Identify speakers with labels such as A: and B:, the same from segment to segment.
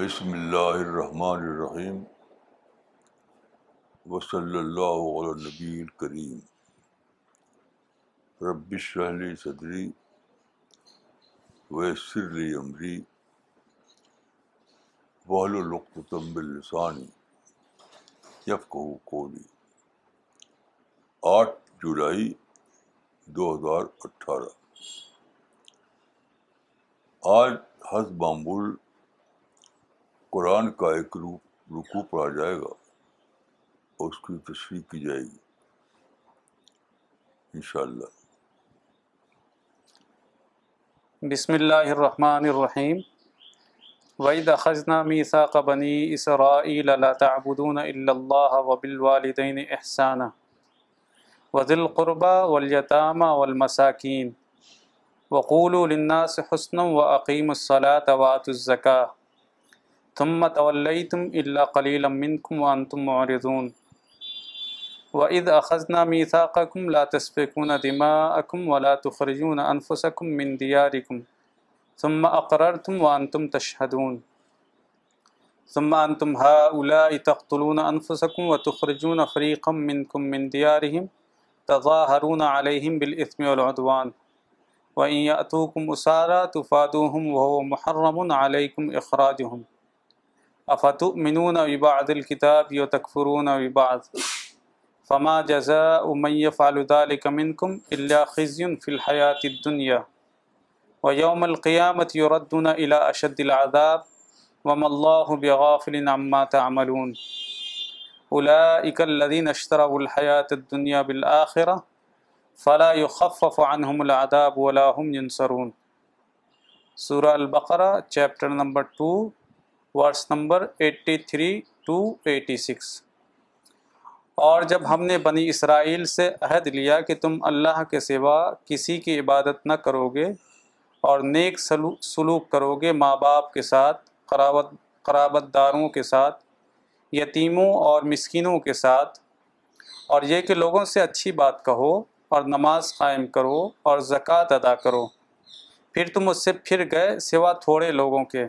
A: بسم اللہ الرحمن الرحیم وصلی اللہ علیہ نبی الکریم ربش رحلی صدری ویسر لی عمری وحل القتم باللسانی یفقہ قولی آٹھ جولائی دو ہزار اٹھارہ آج حس معمول قرآن کا ایک روپ رکوع پڑھا جائے گا، اور اس کی تشریح کی جائے گی۔ انشاءاللہ۔
B: بسم اللہ الرحمن الرحیم۔ وَإِذْ أَخَذْنَا مِيثَاقَ بَنِي إِسْرَائِيلَ لَا تَعْبُدُونَ إِلَّا اللَّهَ وَبِالْوَالِدَيْنِ إِحْسَانًا وَذِي الْقُرْبَى وَالْيَتَامَى وَالْمَسَاكِينِ وَقُولُوا لِلنَّاسِ حُسْنًا وَأَقِيمُوا الصَّلَاةَ وَآتُوا الزَّكَاةَ ثم تولیتم الا قلیلا منکم وانتم معرضون. وَإِذْ أَخَذْنَا مِيثَاقَكُمْ لَا تَسْفِكُونَ دِمَاءَكُمْ وَلَا تُخْرِجُونَ أَنفُسَكُمْ مِنْ دِيَارِكُمْ. ثُمَّ أَقْرَرْتُمْ وَأَنْتُمْ تَشْهَدُونَ. ثُمَّ أَنْتُمْ هَؤُلَاءِ تَقْتُلُونَ أَنفُسَكُمْ وَتُخْرِجُونَ فَرِيقًا مِنْكُمْ مِنْ دِيَارِهِمْ تَظَاهَرُونَ عَلَيْهِمْ بِالْإِثْمِ وَالْعُدْوَانِ. وَإِنْ يَأْتُوكُمْ أُسَارَى تُفَادُوهُمْ وَهُوَ مُحَرَّمٌ عَلَيْكُمْ إِخْرَاجُهُمْ افتؤمنون ببعض الكتاب وتكفرون ببعض؟ فما جزاء من يفعل ذلك منكم الا خزي في الحياه الدنيا. ويوم القيامه يردون الى اشد العذاب، وما الله بغافل عما تعملون. اولئك الذين اشتروا الحياه الدنيا بالاخره فلا يخفف عنهم العذاب ولا هم ينصرون. سورہ البقرہ chapter number 2 verse number 83 to 86 اور جب ہم نے بنی اسرائیل سے عہد لیا کہ تم اللہ کے سوا کسی کی عبادت نہ کرو گے اور نیک سلوک کرو گے ماں باپ کے ساتھ قرابت قرابت داروں کے ساتھ، یتیموں اور مسکینوں کے ساتھ، اور یہ کہ لوگوں سے اچھی بات کہو اور نماز قائم کرو اور زکوٰۃ ادا کرو۔ پھر تم اس سے پھر گئے سوا تھوڑے لوگوں کے۔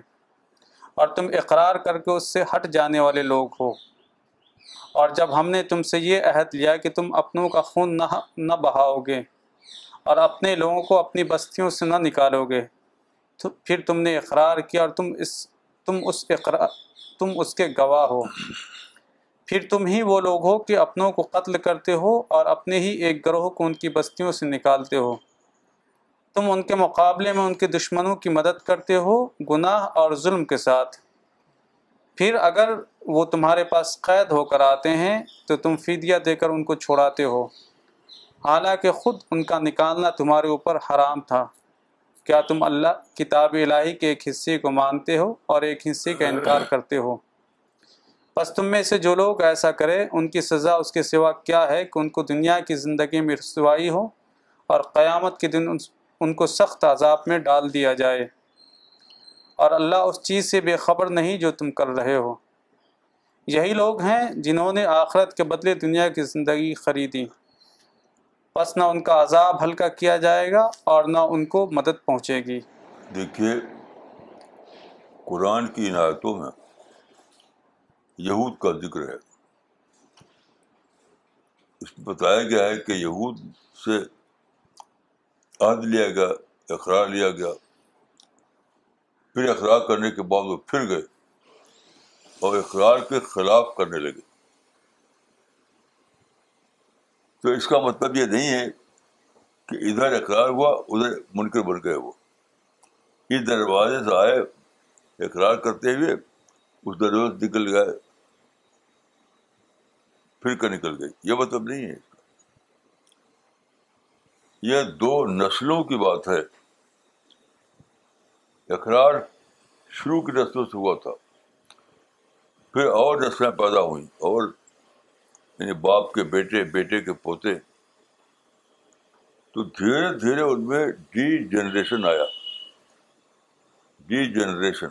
B: اور تم اقرار کر کے اس سے ہٹ جانے والے لوگ ہو۔ اور جب ہم نے تم سے یہ عہد لیا کہ تم اپنوں کا خون نہ نہ بہاؤ گے اور اپنے لوگوں کو اپنی بستیوں سے نہ نکالو گے، تو پھر تم نے اقرار کیا اور تم اس تم اس اقرار تم اس کے گواہ ہو۔ پھر تم ہی وہ لوگ ہو کہ اپنوں کو قتل کرتے ہو اور اپنے ہی ایک گروہ کو ان کی بستیوں سے نکالتے ہو۔ تم ان کے مقابلے میں ان کے دشمنوں کی مدد کرتے ہو گناہ اور ظلم کے ساتھ۔ پھر اگر وہ تمہارے پاس قید ہو کر آتے ہیں، تو تم فدیہ دے کر ان کو چھوڑاتے ہو۔ حالانکہ خود ان کا نکالنا تمہارے اوپر حرام تھا۔ کیا تم اللہ، کتاب الہی کے ایک حصے کو مانتے ہو اور ایک حصے کا انکار کرتے ہو؟ بس تم میں سے جو لوگ ایسا کرے، ان کی سزا اس کے سوا کیا ہے کہ ان کو دنیا کی زندگی میں رسوائی ہو اور قیامت کے دن ان کو سخت عذاب میں ڈال دیا جائے۔ اور اللہ اس چیز سے بے خبر نہیں جو تم کر رہے ہو۔ یہی لوگ ہیں جنہوں نے آخرت کے بدلے دنیا کی زندگی خریدی۔ بس نہ ان کا عذاب ہلکا کیا جائے گا اور نہ ان کو مدد پہنچے گی۔
A: دیکھیے، قرآن کی عنایتوں میں یہود کا ذکر ہے۔ اس میں بتایا گیا ہے کہ یہود سے عہد لیا گیا، اقرار لیا گیا، پھر اقرار کرنے کے بعد وہ پھر گئے اور اقرار کے خلاف کرنے لگے۔ تو اس کا مطلب یہ نہیں ہے کہ ادھر اقرار ہوا، ادھر منکر بن گئے وہ۔ اس دروازے سے آئے، اقرار کرتے ہوئے اس دروازے نکل گئے، پھر کر نکل گئے۔ یہ مطلب نہیں ہے۔ یہ دو نسلوں کی بات ہے۔ اقرار شروع کی نسلوں سے ہوا تھا۔ پھر اور نسلیں پیدا ہوئیں اور یعنی باپ کے بیٹے بیٹے کے پوتے۔ تو دھیرے دھیرے ان میں ڈی جنریشن آیا۔ Degeneration.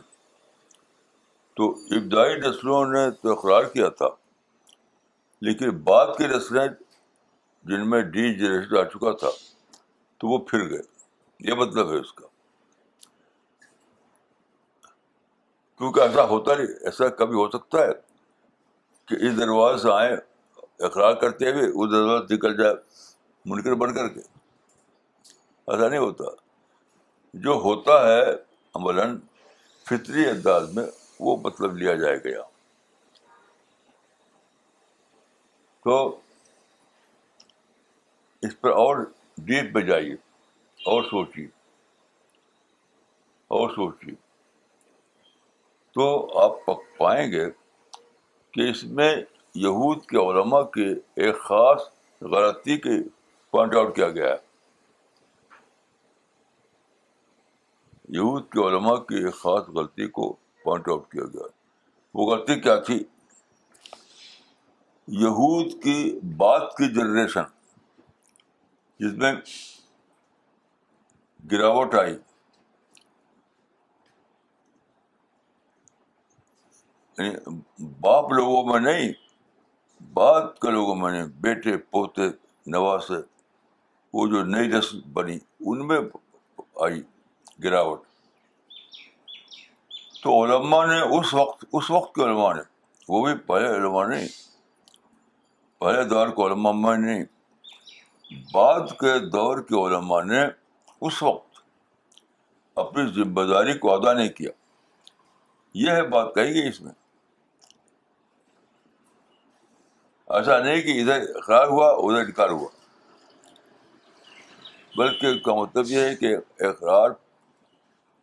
A: تو ابتدائی نسلوں نے تو اقرار کیا تھا، لیکن بعد کی نسلیں جن میں ڈی جنریشن آ چکا تھا۔ تو وہ پھر گئے۔ یہ مطلب ہے اس کا۔ کیونکہ ایسا ہوتا نہیں، ایسا کبھی ہو سکتا ہے کہ اس دروازے سے آئیں، اقرار کرتے ہوئے اس دروازہ نکل جائے، منکر بن کر کے۔ ایسا نہیں ہوتا۔ جو ہوتا ہے، عملاً فطری انداز میں وہ مطلب لیا جائے گا۔ تو اس پر اور ڈیپ پہ جائیے اور سوچیے۔ اور سوچیے۔ تو آپ پائیں گے کہ اس میں یہود کے علماء کے ایک خاص غلطی کے پوائنٹ آؤٹ کیا گیا۔ ہے یہود کے علماء کی ایک خاص غلطی کو پوائنٹ آؤٹ کیا گیا۔ وہ غلطی کیا تھی؟ یہود کی بات کی جنریشن جس میں گراوٹ آئی۔ یعنی باپ لوگوں میں نہیں، بعد کے لوگوں میں نہیں، بیٹے، پوتے، نواسے، وہ جو نئی نسل بنی، ان میں آئی گراوٹ۔ تو علماء نے اس وقت اس وقت کے علماء نے، وہ بھی پہلے علماء نہیں، پہلے دور کے علماء میں نہیں۔ بعد کے دور کے علماء نے اس وقت اپنی ذمہ داری کو ادا نہیں کیا۔ یہ ہے بات کہی گئی اس میں۔ ایسا نہیں کہ ادھر اقرار ہوا، ادھر انکار ہوا۔ بلکہ اس کا مطلب یہ ہے کہ اقرار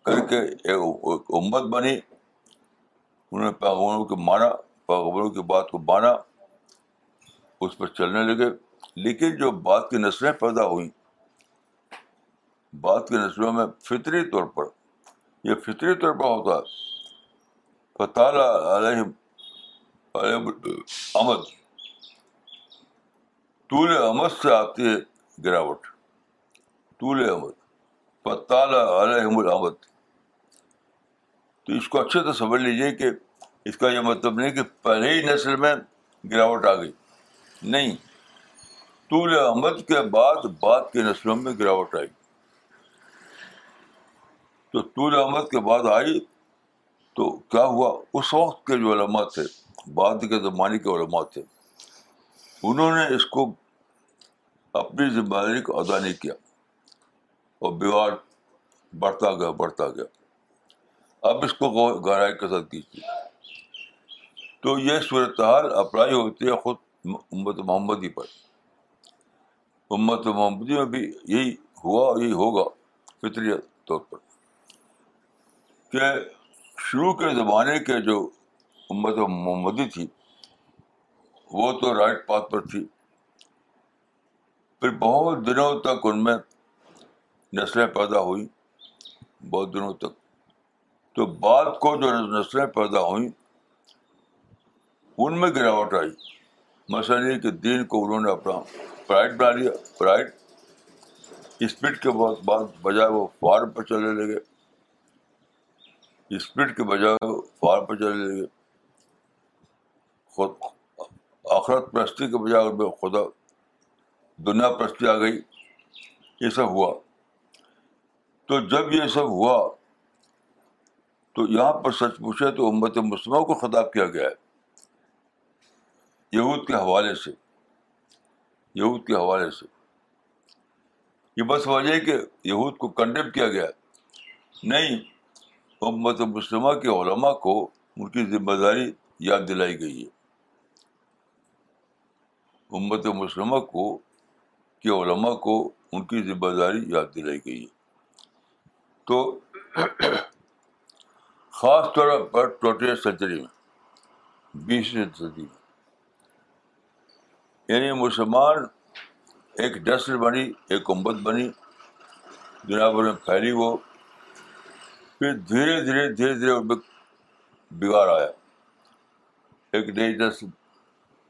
A: کر کے ایک امت بنی، انہوں نے پیغمبروں کو مانا، پیغمبروں کی بات کو مانا اس پر چلنے لگے۔ لیکن جو بات کی نسلیں پیدا ہوئیں، بات کی نسلوں میں فطری طور پر، یہ فطری طور پر ہوتا ہے۔ فتح علیہ امد طول احمد سے آتی ہے گراوٹ۔ طول احمد فتال علیہم الحمد تو اس کو اچھے سے سمجھ لیجیے کہ اس کا یہ مطلب نہیں کہ پہلے ہی نسل میں گراوٹ آ گئی۔ نہیں۔ طول احمد کے بعد بعد کی نسلوں میں گراوٹ آئی۔ تو طول احمد کے بعد آئی تو کیا ہوا؟ اس وقت کے جو علماء تھے، بعد کے زمانے کے علماء تھے، انہوں نے اس کو اپنی ذمہ داری کو ادا نہیں کیا اور بیوار بڑھتا گیا بڑھتا گیا۔ اب اس کو گہرائی کے ساتھ کیجیے۔ تو یہ صورتحال اپلائی ہوتی ہے خود امت محمدی پر۔ امت محمدی میں بھی یہی ہوا یہی ہوگا فطری طور پر۔ کہ شروع کے زمانے کے جو امت محمدی تھی، وہ تو رائٹ پاتھ پر تھی۔ پھر بہت دنوں تک ان میں نسلیں پیدا ہوئیں، بہت دنوں تک۔ تو بعد کو جو نسلیں پیدا ہوئیں، ان میں گراوٹ آئی۔ مسئلہ یہ کہ دین کو انہوں نے اپنا پرائڈ بنا لیا پرائڈ اسپرٹ کے بعد بعد بجائے وہ فارم پہ چلنے لگے اسپرٹ کے بجائے وہ فارم پہ چلنے لگے خود آخرت پرستی کے بجائے ان میں خدا دنیا پرستی آ گئی یہ سب ہوا تو جب یہ سب ہوا تو یہاں پر سچ پوچھے تو امت مسلموں کو خطاب کیا گیا ہے یہود کے حوالے سے یہود کے حوالے سے۔ یہ بس وجہ ہے کہ یہود کو کنڈیم کیا گیا۔ نہیں، امت مسلمہ کے علماء کو ان کی ذمہ داری یاد دلائی گئی ہے۔ امت مسلمہ کو کہ علماء کو ان کی ذمہ داری یاد دلائی گئی ہے۔ تو خاص طور پر ٹوینٹی سینچری میں، بیسویں صدی میں یعنی مسلمان ایک ڈسٹ بنی، ایک امت بنی دنیا بھر میں پھیلی وہ، پھر دھیرے دھیرے دھیرے دھیرے ان میں بگاڑ آیا۔ ایک نئی نسل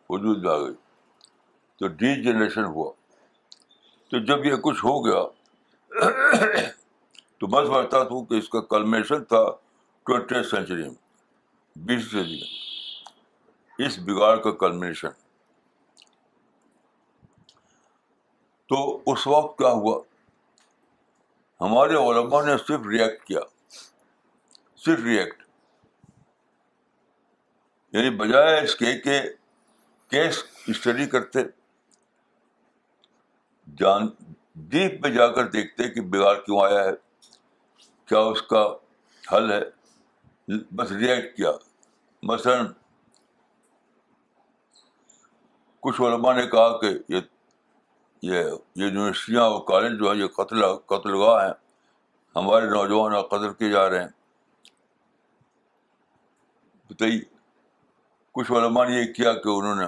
A: وجود میں آ گئی۔ تو ڈی جنریشن ہوا۔ تو جب یہ کچھ ہو گیا، تو میں سمجھتا ہوں کہ اس کا کلمیشن تھا ٹوینٹی سینچری میں، بیس صدی میں۔ اس بگاڑ کا کلمیشن۔ تو اس وقت کیا ہوا؟ ہمارے علماء نے صرف ریئیکٹ کیا۔ صرف ریئیکٹ یعنی بجائے اس کے کہ کیس اسٹڈی کرتے، جان ڈیپ میں جا کر دیکھتے کہ بگاڑ کیوں آیا ہے، کیا اس کا حل ہے۔ بس ریئیکٹ کیا۔ مثلاً کچھ علماء نے کہا کہ یہ یہ یونیورسٹیاں اور کالج جو ہے یہ قتل قتل گاہ ہیں۔ ہمارے نوجوان قدر کیے جا رہے ہیں۔ بتائیے، کچھ علماء نے یہ کیا کہ انہوں نے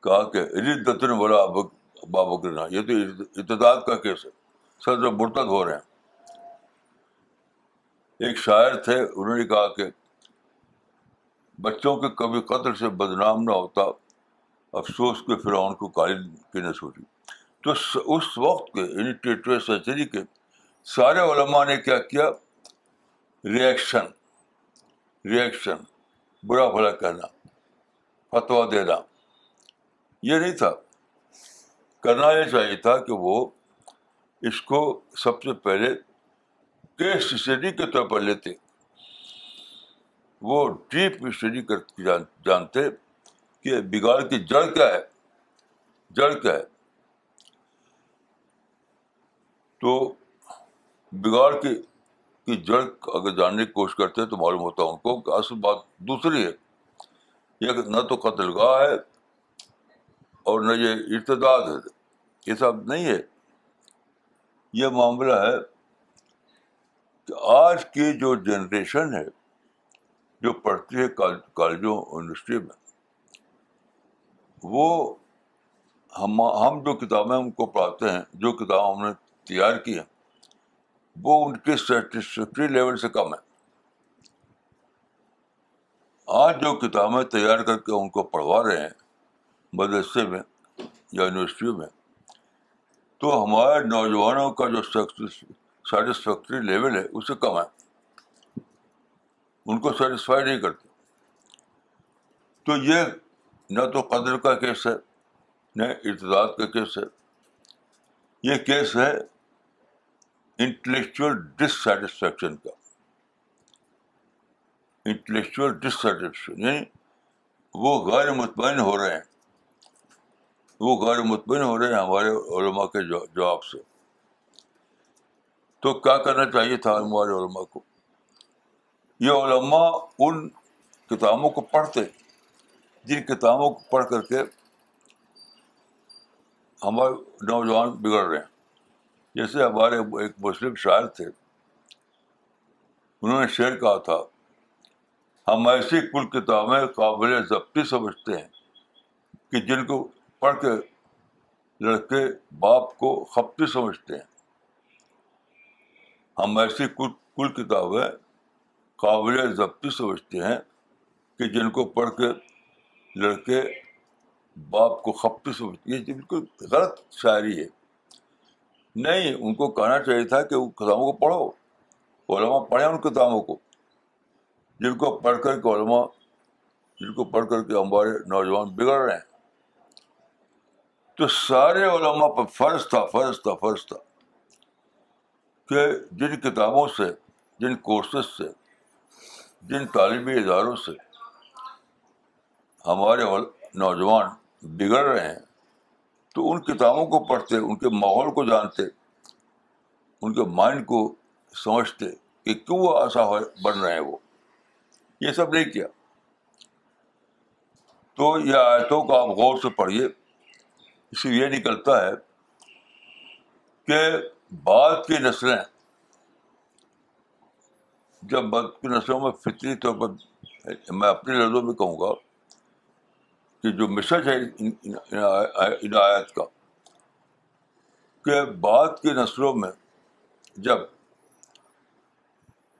A: کہا کہ ردتن بولا بابکرنا یہ تو اتداد کا کیس ہے۔ سر مرتد ہو رہے ہیں۔ ایک شاعر تھے، انہوں نے کہا کہ بچوں کے کبھی قتل سے بدنام نہ ہوتا، افسوس کے فرعون کو قالد کی نہ سوچی۔ تو اس وقت کے یعنی سینچری کے سارے علماء نے کیا کیا؟ ریئیکشن ریئیکشن برا بھلا کہنا. فتوا دینا. یہ نہیں تھا. کرنا یہ چاہیے تھا کہ وہ اس کو سب سے پہلے کیس اسٹڈی کے طور پر لیتے. وہ ڈیپ اسٹڈی کر جانتے کہ بگاڑ کی جڑ کیا ہے؟ جڑ کیا ہے؟ تو بگاڑ کی کی جڑ اگر جاننے کی کوشش کرتے ہیں تو معلوم ہوتا ہے ان کو کہ اصل بات دوسری ہے۔ یہ نہ تو قتل گاہ ہے اور نہ یہ ارتداد ہے۔ یہ سب نہیں ہے۔ یہ معاملہ ہے کہ آج کی جو جنریشن ہے، جو پڑھتی ہے کالجوں یونیورسٹی میں، وہ ہم ہم جو کتابیں ان کو پڑھاتے ہیں، جو کتاب ہم نے تیار کی ہیں وہ ان کے سیٹسفیکٹری لیول سے کم ہے۔ آج جو کتابیں تیار کر کے ان کو پڑھوا رہے ہیں مدرسے میں یا یونیورسٹیوں میں، تو ہمارے نوجوانوں کا جو سیٹسفیکٹری لیول ہے، اس سے کم ہے۔ ان کو سیٹسفائی نہیں کرتے۔ تو یہ نہ تو قدر کا کیس ہے، نہ ارتداد کا کیس ہے۔ یہ کیس ہے انٹلیکچوئل ڈسٹسفیکشن کا انٹلیکچوئل ڈسٹسفیکشن یعنی وہ غیر مطمئن ہو رہے ہیں وہ غیر مطمئن ہو رہے ہیں ہمارے علماء کے جواب سے تو کیا کرنا چاہیے تھا ہمارے علماء کو؟ یہ علماء ان کتابوں کو پڑھتے جن کتابوں کو پڑھ کر کے ہمارے نوجوان بگڑ رہے ہیں۔ جیسے ہمارے ایک مسلم شاعر تھے، انہوں نے شعر کہا تھا، ہم ایسی کل کتابیں قابل ضبطی سمجھتے ہیں کہ جن کو پڑھ کے لڑکے باپ کو خپتی سمجھتے ہیں۔ ہم ایسی کل کل کتابیں قابل ضبطی سمجھتے ہیں کہ جن کو پڑھ کے لڑکے باپ کو خپتی سمجھتے ہیں۔ بالکل غلط شاعری ہے۔ نہیں، ان کو کہنا چاہیے تھا کہ وہ کتابوں کو پڑھو۔ علماء پڑھیں ان کتابوں کو۔ جن کو پڑھ کر کے علماء، جن کو پڑھ کر کے ہمارے نوجوان بگڑ رہے ہیں۔ تو سارے علماء پر فرض تھا فرض تھا فرض تھا کہ جن کتابوں سے، جن کورسز سے، جن تعلیمی اداروں سے ہمارے نوجوان بگڑ رہے ہیں تو ان کتابوں کو پڑھتے، ان کے ماحول کو جانتے، ان کے مائنڈ کو سمجھتے کہ کیوں وہ ایسا بن رہے ہیں وہ۔ یہ سب نہیں کیا۔ تو یہ آیتوں کو آپ غور سے پڑھیے۔ اس سے یہ نکلتا ہے کہ بعد کی نسلیں، جب بعد کی نسلوں میں فطری طور پر، میں اپنے لفظوں میں کہوں گا کہ جو میسج ہے ان آیت کا، کہ بعد کی نسلوں میں جب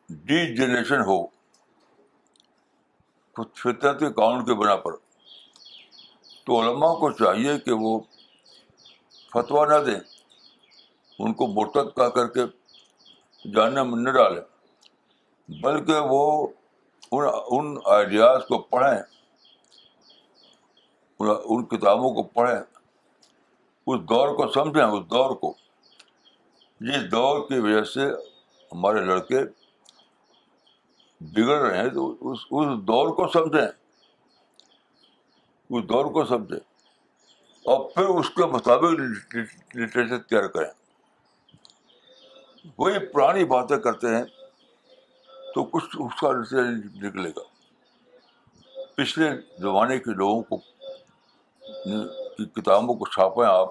A: ڈی جنریشن ہو فطرتی قانون کے بنا پر، تو علماء کو چاہیے کہ وہ فتویٰ نہ دیں، ان کو مرتد کا کر کے جاننے میں نہ ڈالیں، بلکہ وہ ان ان آئیڈیاز کو پڑھیں۔ ان کتابوں کو پڑھیں۔ اس دور کو سمجھیں، اس دور کو۔ جس دور کی وجہ سے ہمارے لڑکے بگڑ رہے ہیں، تو اس اس دور کو سمجھیں۔ اس دور کو سمجھیں۔ اور پھر اس کے مطابق لٹریچر تیار کریں۔ وہی پرانی باتیں کرتے ہیں، تو کچھ اس کا نکلے گا۔ پچھلے زمانے کے لوگوں کو کی کتابوں کو چھاپیں آپ۔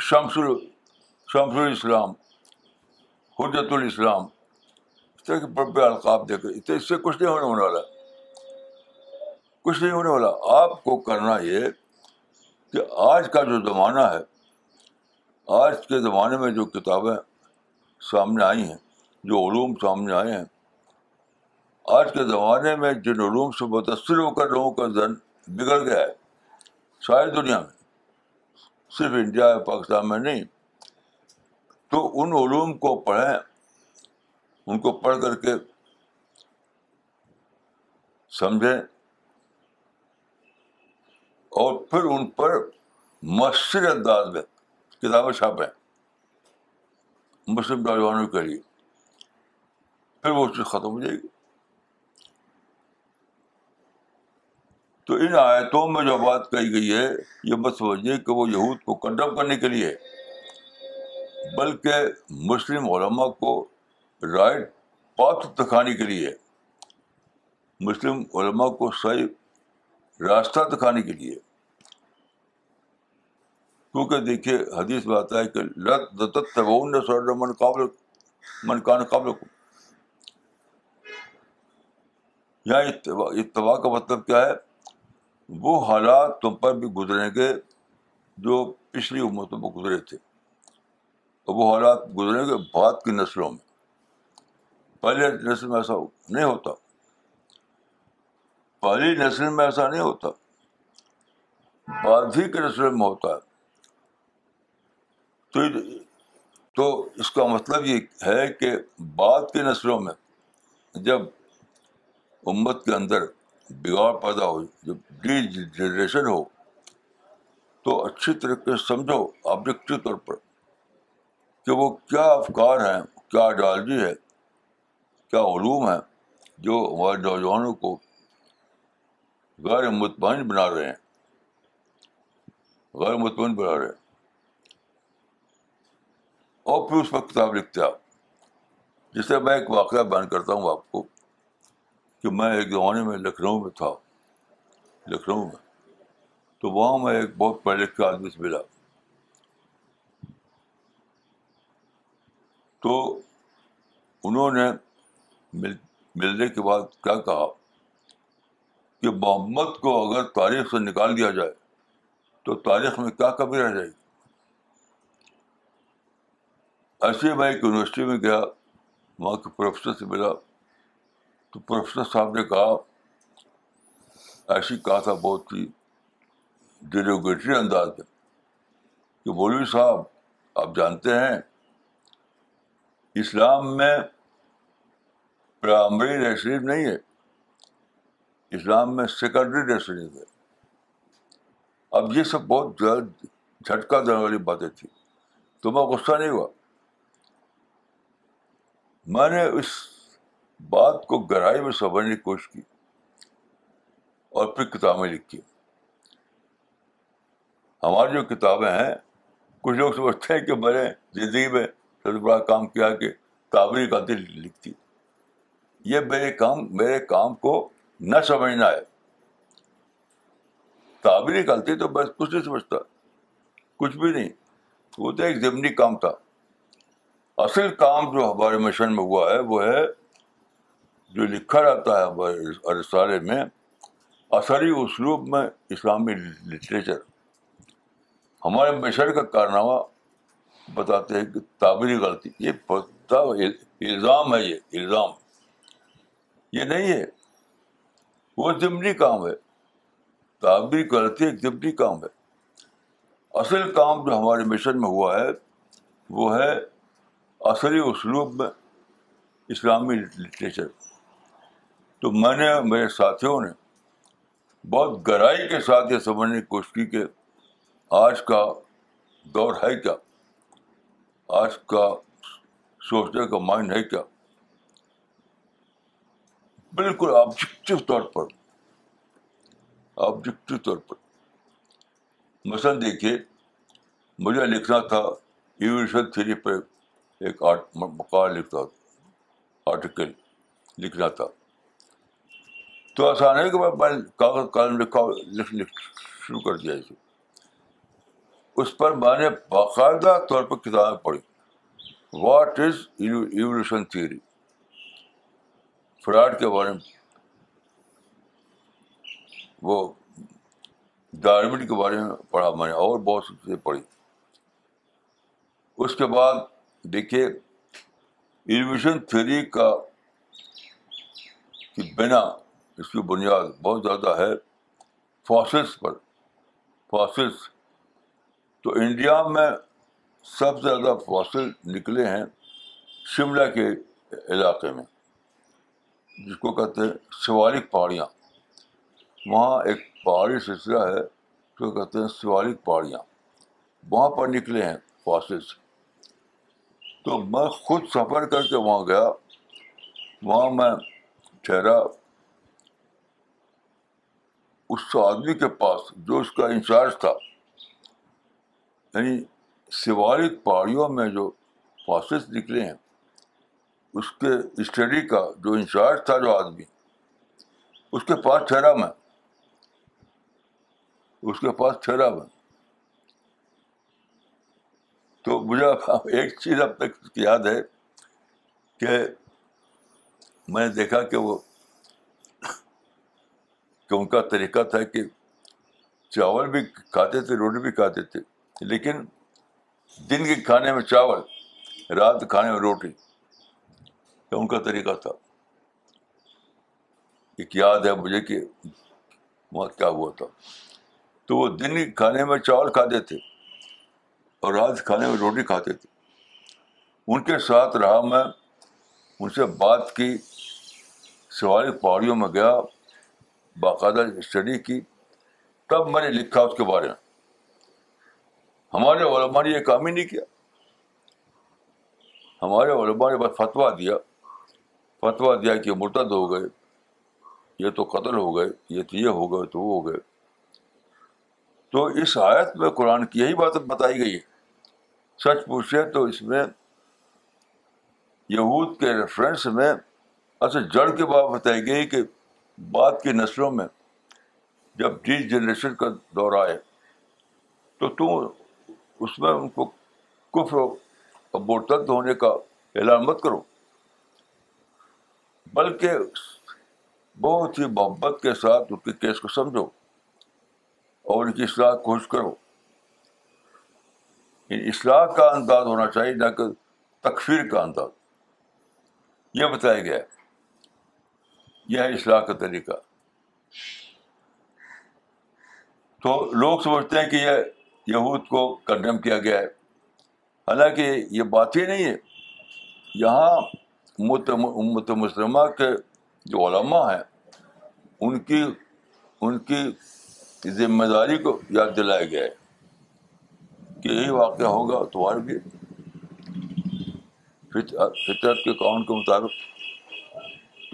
A: شمس شمس الاسلام حجت الاسلام۔ اس طرح کے بڑے بڑے القاب دے کر اس سے کچھ نہیں ہونے ہونے والا۔ کچھ نہیں ہونے والا۔ آپ کو کرنا یہ کہ آج کا جو زمانہ ہے، آج کے زمانے میں جو کتابیں سامنے آئی ہیں، جو علوم سامنے آئے ہیں، آج کے زمانے میں جن علوم سے متاثر ہو کر لوگوں کا ذہن بگڑ گیا ہے۔ ساری دنیا میں، صرف انڈیا پاکستان میں نہیں۔ تو ان علوم کو پڑھیں، ان کو پڑھ کر کے سمجھیں اور پھر ان پر مؤثر انداز میں کتابیں چھاپیں۔ مسلم نوجوانوں کے لیے۔ پھر وہ چیز ختم ہو جائے گی۔ تو ان آیتوں میں جو بات کہی گئی ہے، یہ مت سمجھیے کہ وہ یہود کو کنڈم کرنے کے لیے، بلکہ مسلم علماء کو رائٹ پاتھ دکھانے کے لیے، مسلم علماء کو صحیح راستہ دکھانے کے لیے۔ کیونکہ دیکھیے، حدیث میں آتا ہے کہ لت من قابل من کان قابل کو یہاں اتباع کا مطلب کیا ہے؟ وہ حالات تم پر بھی گزریں گے جو پچھلی امتوں میں گزرے تھے۔ اور وہ حالات گزریں گے بعد کی نسلوں میں۔ پہلے نسل میں ایسا نہیں ہوتا۔ پہلی نسل میں ایسا نہیں ہوتا۔ بعد ہی کے نسل میں ہوتا ہے۔ تو تو اس کا مطلب یہ ہے کہ بعد کی نسلوں میں جب امت کے اندر بگاڑ پیدا ہو جب ڈی جی- جنریشن ہو، تو اچھی طریقے سے سمجھو آبجیکٹو طور پر، کہ وہ کیا افکار ہیں، کیا آئیڈیالوجی ہے، کیا علوم ہے جو ہمارے نوجوانوں کو غیر مطمئن بنا رہے ہیں۔ غیر مطمئن بنا رہے ہیں۔ اور پھر اس پر کتاب لکھتے آپ، جسے میں ایک واقعہ بیان کرتا ہوں آپ کو۔ کہ میں ایک زمانے میں لکھنؤ میں تھا، لکھنؤ میں۔ تو وہاں میں ایک بہت پڑھے لکھے آدمی سے ملا۔ تو انہوں نے مل، ملنے کے بعد کیا کہا؟ کہ محمد کو اگر تاریخ سے نکال دیا جائے، تو تاریخ میں کیا کمی رہ جائے گی؟ ایسے میں ایک یونیورسٹی میں گیا، وہاں کے پروفیسر سے ملا۔ تو پروفیسر صاحب نے کہا، ایسی کہا تھا بہت ہی ڈیروگیٹری انداز میں کہ مولوی صاحب، آپ جانتے ہیں، اسلام میں پرائمری ریسریف نہیں ہے، اسلام میں سیکنڈری ریسریف ہے۔ اب یہ سب بہت جھٹکا دینے والی باتیں تھیں۔ تو میں غصہ نہیں ہوا۔ میں نے اس بات کو گہرائی میں سمجھنے کی کوشش کی اور پھر کتابیں لکھی۔ ہماری جو کتابیں ہیں، کچھ لوگ سمجھتے ہیں کہ میں نے زندگی میں سب سے بڑا کام کیا کہ تعبری غلطی لکھتی۔ یہ میرے کام میرے کام کو نہ سمجھنا ہے۔ تعبری غلطی تو بس کچھ نہیں سمجھتا، کچھ بھی نہیں۔ وہ تو ایک ضمنی کام تھا۔ اصل کام جو ہمارے مشن میں ہوا ہے، وہ ہے جو لکھا رہتا ہے ہمارے رسالے میں، اثری اسلوب میں اسلامی لٹریچر۔ ہمارے مشن کا کارنامہ بتاتے ہیں کہ تعبیری غلطی، یہ الزام ہے یہ، الزام۔ یہ نہیں ہے۔ وہ ضمنی کام ہے۔ تعبیری غلطی ایک ضمنی کام ہے۔ اصل کام جو ہمارے مشن میں ہوا ہے، وہ ہے عصری اسلوب میں اسلامی لٹریچر۔ تو میں نے میرے ساتھیوں نے بہت گہرائی کے ساتھ یہ سمجھنے کی کوشش کی کہ آج کا دور ہے کیا؟ آج کا سوچنے کا مائنڈ ہے کیا؟ بالکل آبجیکٹو طور پر آبجیکٹو طور پر۔ مثلاً دیکھیے، مجھے لکھنا تھا ایولیوشن تھیری پہ ایک مقال لکھتا آرٹیکل لکھنا تھا۔ تو آسان ہے کہ میں کاغذ قلم لکھا لکھ لکھ شروع کر دیا اسے اس پر میں نے باقاعدہ طور پر کتابیں پڑھی۔ What is evolution theory fraud کے بارے میں۔ وہ ڈائرمنٹ کے بارے میں پڑھا میں نے، اور بہت سی چیزیں پڑھی۔ اس کے بعد دیکھیے ایولیوشن تھیوری کا بنا اس کی بنیاد بہت زیادہ ہے فاسلس پر۔ فاسلس تو انڈیا میں سب سے زیادہ فاصل نکلے ہیں شملہ کے علاقے میں، جس کو کہتے ہیں شیوالک پہاڑیاں۔ وہاں ایک پہاڑی سلسلہ ہے جس کو کہتے ہیں شیوالک پہاڑیاں۔ وہاں پر نکلے ہیں فاسلس تو میں خود سفر کر کے وہاں گیا۔ وہاں میں ٹھہرا۔ اس آدمی کے پاس جو اس کا انچارج تھا یعنی شیوالک پہاڑیوں میں جو فاسس نکلے ہیں، اس کے اسٹڈی کا جو انچارج تھا جو آدمی، اس کے پاس ٹھہرا میں۔ اس کے پاس ٹھہرا میں۔ تو مجھے ایک چیز اب تک یاد ہے کہ میں نے دیکھا کہ وہ کہ ان کا طریقہ تھا کہ چاول بھی کھاتے تھے، روٹی بھی کھاتے تھے، لیکن دن کے کھانے میں چاول، رات کھانے میں روٹی، یہ ان کا طریقہ تھا۔ ایک یاد ہے مجھے کہ وہاں کیا ہوا تھا۔ تو وہ دن کے کھانے میں چاول کھاتے تھے اور رات کھانے میں روٹی کھاتے تھے۔ ان کے ساتھ رہا میں، ان سے بات کی سوالی پہاڑیوں میں گیا۔ باقاعدہ اسٹڈی کی، تب میں نے لکھا اس کے بارے میں۔ ہمارے علماء نے یہ کام ہی نہیں کیا۔ ہمارے علماء نے بس فتویٰ دیا۔ فتویٰ دیا کہ مرتد ہو گئے، یہ تو قتل ہو گئے، یہ تو یہ ہو گئے تو وہ ہو گئے۔ تو اس آیت میں قرآن کی یہی بات بتائی گئی ہے سچ پوچھے تو اس میں یہود کے ریفرنس میں اصل جڑ کے بات بتائی گئی کہ بعد کی نسلوں میں جب ڈی جنریشن کا دور آئے، تو تم اس میں ان کو کفر و مرتد ہونے کا اعلان مت کرو۔ بلکہ بہت ہی محبت کے ساتھ ان کے کیس کو سمجھو اور ان کی اصلاح کوشش کرو۔ یعنی اصلاح کا انداز ہونا چاہیے، نہ کہ تکفیر کا انداز۔ یہ بتایا گیا ہے۔ یہ ہے اصلاح کا طریقہ۔ تو لوگ سمجھتے ہیں کہ یہ یہود کو کنڈیم کیا گیا ہے۔ حالانکہ یہ بات ہی نہیں ہے۔ یہاں امت مسلمہ کے جو علماء ہیں، ان کی ان کی ذمہ داری کو یاد دلایا گیا ہے کہ یہی واقعہ ہوگا تمہارے بھی۔ فطرت کے قانون کے مطابق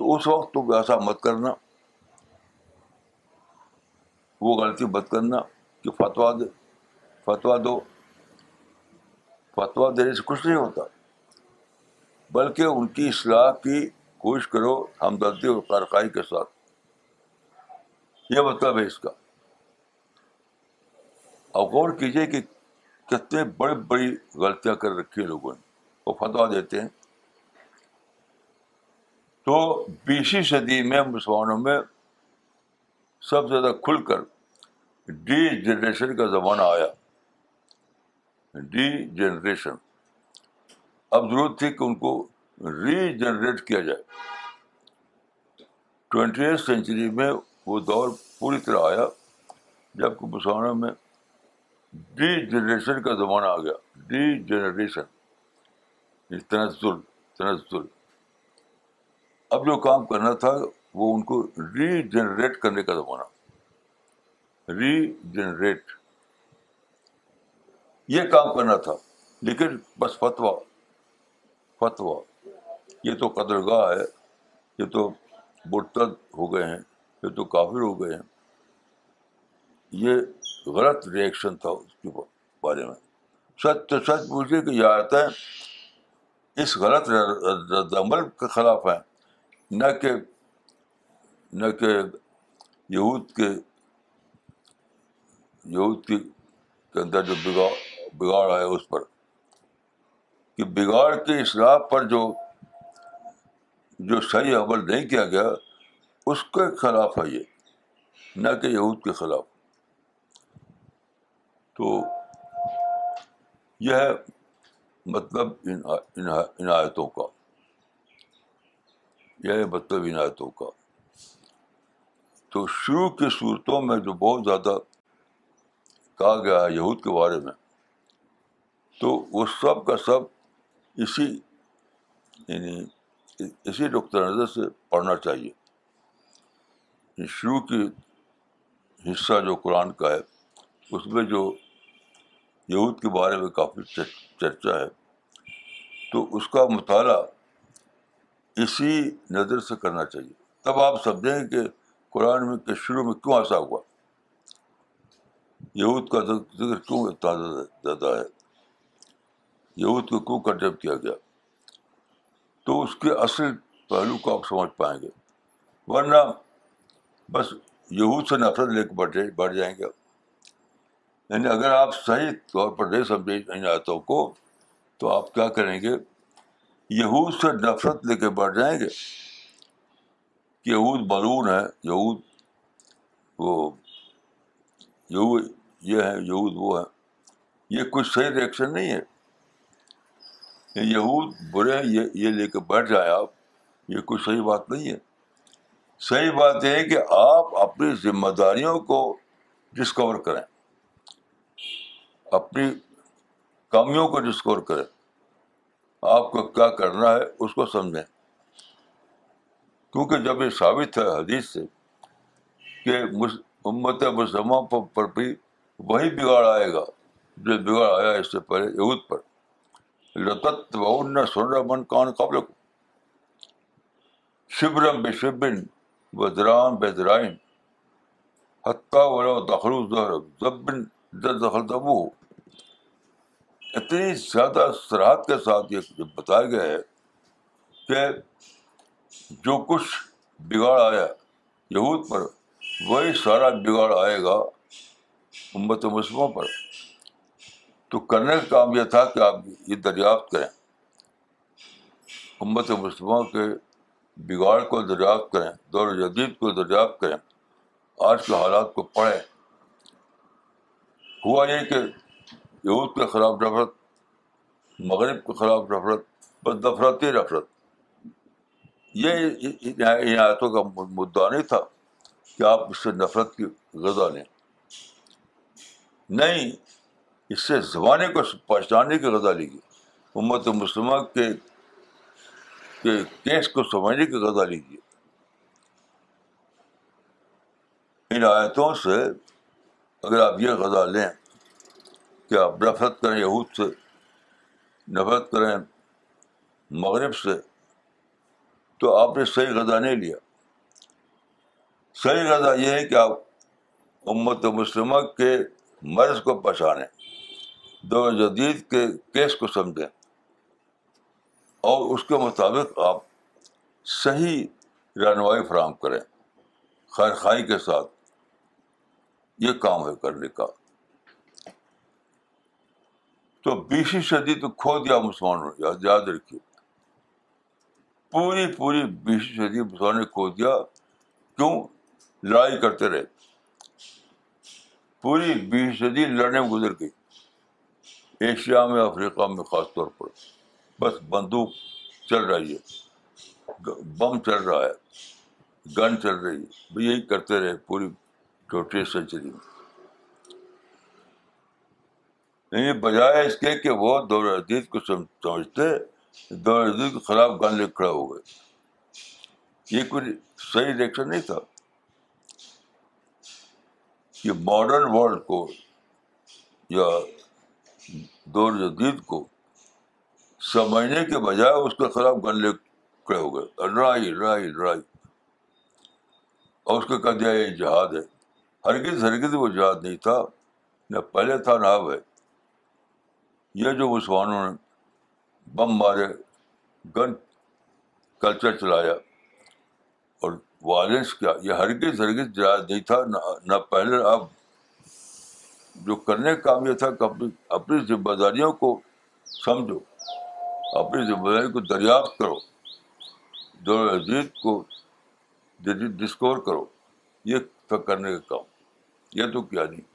A: تو اس وقت تم ایسا مت کرنا، وہ غلطی مت کرنا کہ فتوا دے فتوا دو۔ فتوا دینے سے کچھ نہیں ہوتا، بلکہ ان کی اصلاح کی کوشش کرو ہمدردی اور کارخائی کے ساتھ۔ یہ مطلب ہے اس کا۔ اب غور کیجیے کہ کتنے بڑی بڑی غلطیاں کر رکھی ہیں لوگوں نے، وہ فتوا دیتے ہیں۔ تو بیسویں صدی میں مسلمانوں میں سب سے زیادہ کھل کر ڈی جنریشن کا زمانہ آیا۔ Degeneration. اب ضرورت تھی کہ ان کو ری جنریٹ کیا جائے۔ ٹوینٹی ایٹ سینچری میں وہ دور پوری طرح آیا جبکہ مسلمانوں میں ڈی جنریشن کا زمانہ آ گیا۔ Degeneration. تنزل تنزل اب جو کام کرنا تھا وہ ان کو ری جنریٹ کرنے کا زمانہ۔ ری جنریٹ یہ کام کرنا تھا، لیکن بس فتوا فتوا یہ تو قدر گاہ ہے، یہ تو برتد ہو گئے ہیں، یہ تو کافر ہو گئے ہیں۔ یہ غلط ریئیکشن تھا اس کے بارے میں۔ سچ تو سچ پوچھے کہ یہ آیتیں اس غلط رد عمل کے خلاف ہیں۔ نہ کہ نہ کہ یہود کے یہود کے اندر جو بگاڑ بگاڑ آیا اس پر، کہ بگاڑ کے اصلاح پر جو جو صحیح عمل نہیں کیا گیا، اس کے خلاف ہے یہ، نہ کہ یہود کے خلاف۔ تو یہ ہے مطلب ان آیتوں کا۔ یہ ہے مطلب ان آیتوں کا۔ تو شروع کی صورتوں میں جو بہت زیادہ کہا گیا ہے یہود کے بارے میں، تو وہ سب کا سب اسی یعنی اسی نقطۂ نظر سے پڑھنا چاہیے۔ شروع کی حصہ جو قرآن کا ہے، اس میں جو یہود کے بارے میں کافی چرچا ہے، تو اس کا مطالعہ اسی نظر سے کرنا چاہیے۔ تب آپ سمجھیں کہ قرآن میں کے شروع میں کیوں ایسا ہوا؟ یہود کا ذکر کیوں اتنا زیادہ ہے؟ یہود کو کیوں کنڈیم کیا گیا؟ تو اس کے اصل پہلو کو آپ سمجھ پائیں گے۔ ورنہ بس یہود سے نفرت لے کے بڑھ بڑھ جائیں گے۔ یعنی اگر آپ صحیح طور پر نہیں سمجھے ان آیتوں کو، تو آپ کیا کریں گے؟ یہود سے نفرت لے کے بڑھ جائیں گے۔ کہ یہود بلون ہے یہود وہ، یہود یہ ہے یہود وہ ہے یہ کوئی صحیح ریئیکشن نہیں ہے۔ یہود برے یہ یہ لے کے بیٹھ جائیں آپ۔ یہ کوئی صحیح بات نہیں ہے۔ صحیح بات یہ ہے کہ آپ اپنی ذمہ داریوں کو ڈسکور کریں۔ اپنی کمیوں کو ڈسکور کریں۔ آپ کو کیا کرنا ہے اس کو سمجھیں۔ کیونکہ جب یہ ثابت ہے حدیث سے کہ امت مسلمہ پر بھی وہی بگاڑ آئے گا۔ جو بگاڑ آیا اس سے پہلے یہود پر۔ لطت و سر من کان قبل شبرم بے شبن بدران بے درائن حتیٰ ولا دخل زبن دخل دبو اتنی زیادہ سراحت کے ساتھ یہ بتایا گیا ہے کہ جو کچھ بگاڑ آیا یہود پر، وہی سارا بگاڑ آئے گا امت مسلموں پر۔ تو کرنے کا کام یہ تھا کہ آپ یہ دریافت کریں۔ امت مسلمہ کے بگاڑ کو دریافت کریں، دور جدید کو دریافت کریں۔ آج کے حالات کو پڑھیں۔ ہوا یہ کہ یہود کے خلاف نفرت، مغرب کے خلاف نفرت بس نفرتی نفرت۔ یہ آیتوں کا مدعا نہیں تھا کہ آپ اس سے نفرت کی غذا لیں۔ نہیں، اس سے زمانے کو پہچاننے کی غذا لی گئی۔ امت مسلمہ کے کیس کو سمجھنے کی غذا لیجیے ان آیتوں سے اگر آپ یہ غذا لیں کہ آپ نفرت کریں یہود سے، نفرت کریں مغرب سے، تو آپ نے صحیح غذا نہیں لیا۔ صحیح غذا یہ ہے کہ آپ امت مسلمہ کے مرض کو پہچانیں، دور جدید کے کیس کو سمجھیں، اور اس کے مطابق آپ صحیح رہنمائی فراہم کریں، خیر خائی کے ساتھ یہ کام ہے کرنے کا۔ تو بیسویں صدی تو کھو دیا مسلمانوں نے، یاد رکھیے۔ پوری پوری بیسویں صدی مسلمانوں نے کھو دیا۔ کیوں؟ لڑائی کرتے رہے۔ پوری بیس صدی لڑنے میں گزر گئی۔ ایشیا میں، افریقہ میں خاص طور پر۔ بس بندوق چل رہی ہے۔ بم چل رہا ہے۔ گن چل رہی ہے۔ یہی کرتے رہے پوری ٹوٹی سینچری میں۔ یعنی بجائے اس کے کہ وہ دور عدید کو سمجھتے، دور عدید کے خلاف گن لے کھڑا ہو گئے۔ یہ کوئی صحیح ریئیکشن نہیں تھا۔ یہ ماڈرن ورلڈ کو یا دور جدید کو سمجھنے کے بجائے اس کے خلاف گن لے کھڑے ہو گئے۔ لڑائی لڑائی لڑائی اور اس کے کہہ دیا یہ جہاد ہے۔ ہرگز ہرگز وہ جہاد نہیں تھا۔ نہ پہلے تھا، نہ اب ہے۔ یہ جو مسلمانوں نے بم مارے، گن کلچر چلایا اور وائلنس کیا، یہ ہرگز ہرگز جہاد نہیں تھا، نہ پہلے اب جو کرنے کا کام یہ تھا کہ اپنی اپنی ذمہ داریوں کو سمجھو، اپنی ذمہ داری کو دریافت کرو، دور عزیز کو ڈسکور کرو، یہ تھا کرنے کا کام، یہ تو کیا نہیں۔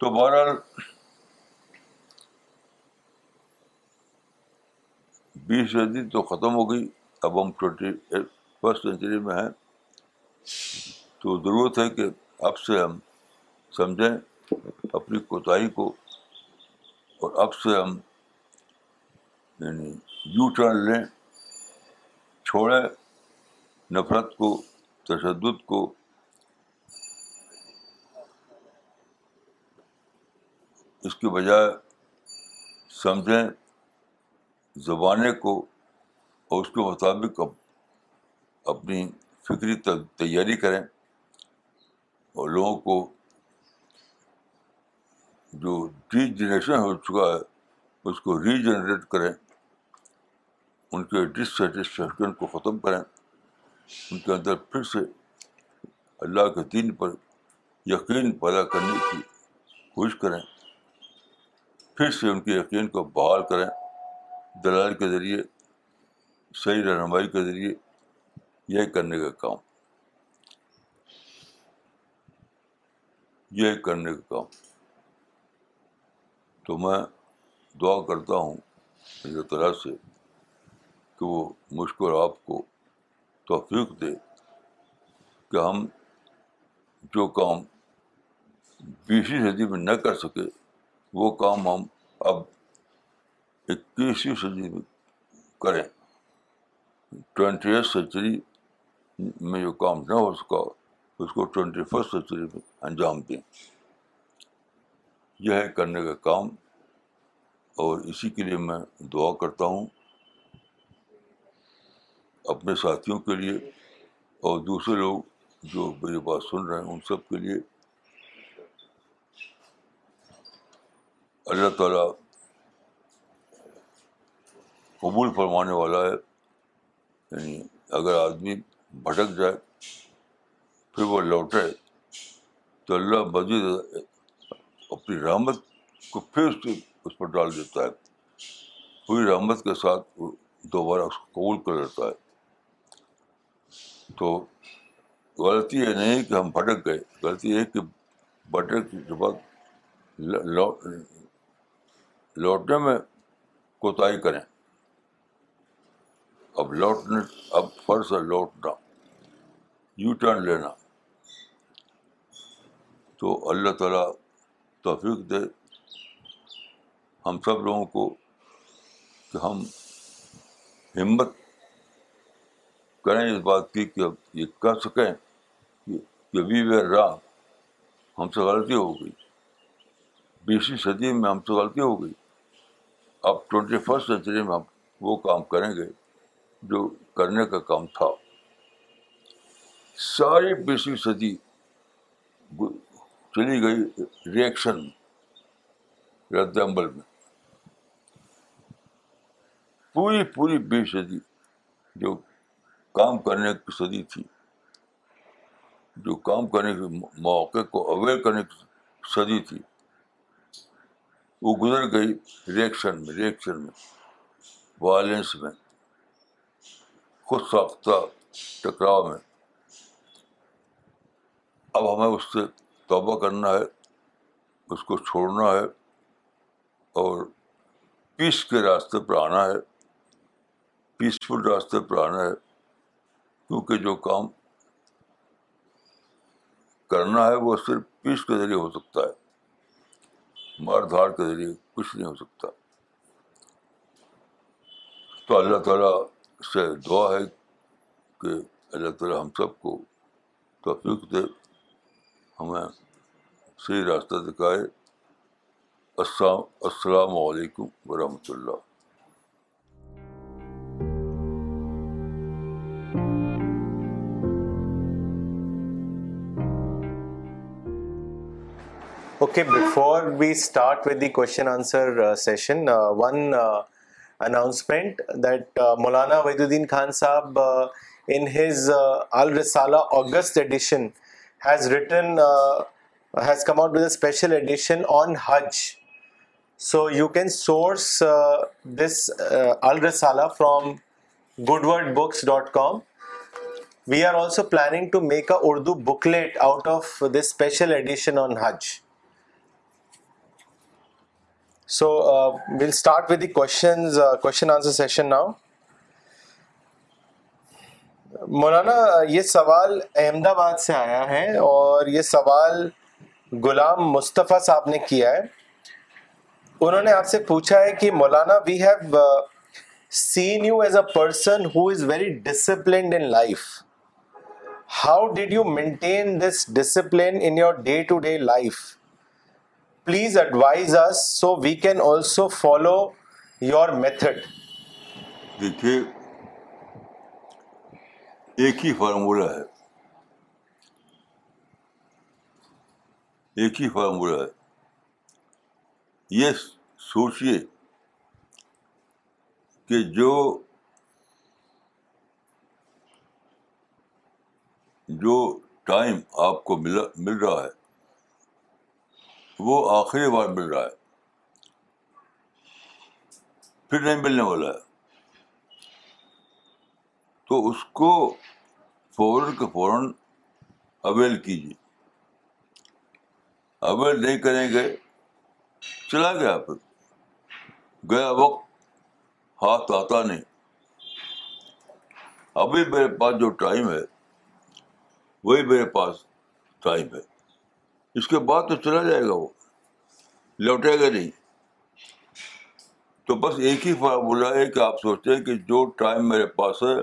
A: تو بہرحال بیس صدی تو ختم ہو گئی۔ اب ہم ٹوینٹی فسٹ سینچری میں ہیں۔ تو ضرورت ہے کہ اب سے ہم سمجھیں اپنی کوتاہی کو اور اب سے ہم یعنی یو ٹرن لیں، چھوڑیں نفرت کو، تشدد کو اس کے بجائے سمجھیں زبانیں کو اور اس کے مطابق اپنی فکری تیاری کریں اور لوگوں کو جو ڈی جنریشن ہو چکا ہے، اس کو ری جنریٹ کریں، ان کے ڈسٹسفیکشن کو ختم کریں، ان کے اندر پھر سے اللہ کے دین پر یقین پیدا کرنے کی کوشش کریں۔ پھر سے ان کے یقین کو بحال کریں، دلائل کے ذریعے، صحیح رہنمائی کے ذریعے یہ کرنے کا کام۔ یہ کرنے کا کام۔ تو میں دعا کرتا ہوں اللہ تعالیٰ سے کہ وہ مشکل آپ کو توفیق دے کہ ہم جو کام بیسویں صدی میں نہ کر سکے وہ کام ہم اب اکیسویں صدی میں کریں۔ ٹوینٹی ایٹ سینچری میں جو کام نہ ہو سکا اس کو ٹوینٹی فسٹ سینچری میں انجام دیں۔ یہ ہے کرنے کا کام۔ اور اسی کے لیے میں دعا کرتا ہوں اپنے ساتھیوں کے لیے اور دوسرے لوگ جو میری بات سن رہے ہیں، ان سب کے لیے اللہ تعالیٰ قبول فرمانے والا ہے یعنی اگر آدمی بھٹک جائے پھر وہ لوٹے تو اللہ مزید اپنی رحمت کو پھر اس پر ڈال دیتا ہے پوری رحمت کے ساتھ دوبارہ اس کو قبول کر لیتا ہے تو غلطی یہ نہیں کہ ہم بھٹک گئے غلطی یہ کہ بھٹک کے بعد لوٹنے میں کوتاہی کریں۔ اب لوٹنے، اب فرض ہے لوٹنا۔ یو ٹرن لینا۔ تو اللہ تعالیٰ توفیق دے۔ ہم سب لوگوں کو کہ ہم ہمت کریں اس بات کی کہ یہ کہہ سکیں کہ وی ویر رام ہم سے غلطی ہو گئی۔ بیسویں صدی میں ہم سے غلطی ہو گئی۔ اب ٹوینٹی فسٹ سینچری میں ہم وہ کام کریں گے جو کرنے کا کام تھا۔ ساری بیسویں صدی چلی گئی ریئیکشن رد عمل میں۔ پوری پوری بے صدی جو کام کرنے کی صدی تھی، جو کام کرنے کے موقع کو اویئر کرنے کی صدی تھی۔ وہ گزر گئی ریئیکشن میں ریئیکشن میں وائلنس میں، خود ساختہ ٹکراؤ میں۔ اب ہمیں اس سے توبہ کرنا ہے، اس کو چھوڑنا ہے اور پیس کے راستے پر آنا ہے۔ پیسفل راستے پر آنا ہے۔ کیونکہ جو کام کرنا ہے وہ صرف پیس کے ذریعے ہو سکتا ہے۔ مار دھاڑ کے ذریعے کچھ نہیں ہو سکتا۔ تو اللہ تعالیٰ سے دعا ہے کہ اللہ تعالیٰ ہم سب کو توفیق دے، ہمیں صحیح راستہ دکھائے۔ السلام السلام علیکم ورحمۃ اللہ۔
C: Okay before we start with the question answer session one announcement that Maulana Wahiduddin Khan Sahab in his Al-Risala August edition has written has come out with a special edition on Hajj so you can source this Al-Risala from Goodword books dot com we are also planning to make a Urdu booklet out of this special edition on Hajj Uh, we'll start with the questions, uh, question answer session now. مولانا یہ سوال احمد آباد سے آیا ہے اور یہ سوال غلام مصطفیٰ صاحب نے کیا ہے۔ انہوں نے آپ سے پوچھا ہے کہ Maulana we have seen you as a person who is very disciplined in life how did you maintain this discipline in your day to day life please advise us so we can also follow your method
A: دیکھیے، ایک ہی formula ہے۔ ایک ہی formula ہے۔ یہ سوچیے کہ جو جو ٹائم آپ کو ملا، مل رہا ہے وہ آخری بار مل رہا ہے۔ پھر نہیں ملنے والا ہے۔ تو اس کو فوراً کے فوراً اویل کیجیے۔ اویل نہیں کریں گے، چلا گیا پھر۔ گیا وقت، ہاتھ آتا نہیں۔ ابھی میرے پاس جو ٹائم ہے، وہی میرے پاس ٹائم ہے۔ اس کے بعد تو چلا جائے گا وہ۔ لوٹے گا نہیں۔ تو بس ایک ہی فارمولہ ہے کہ آپ سوچتے ہیں کہ جو ٹائم میرے پاس ہے،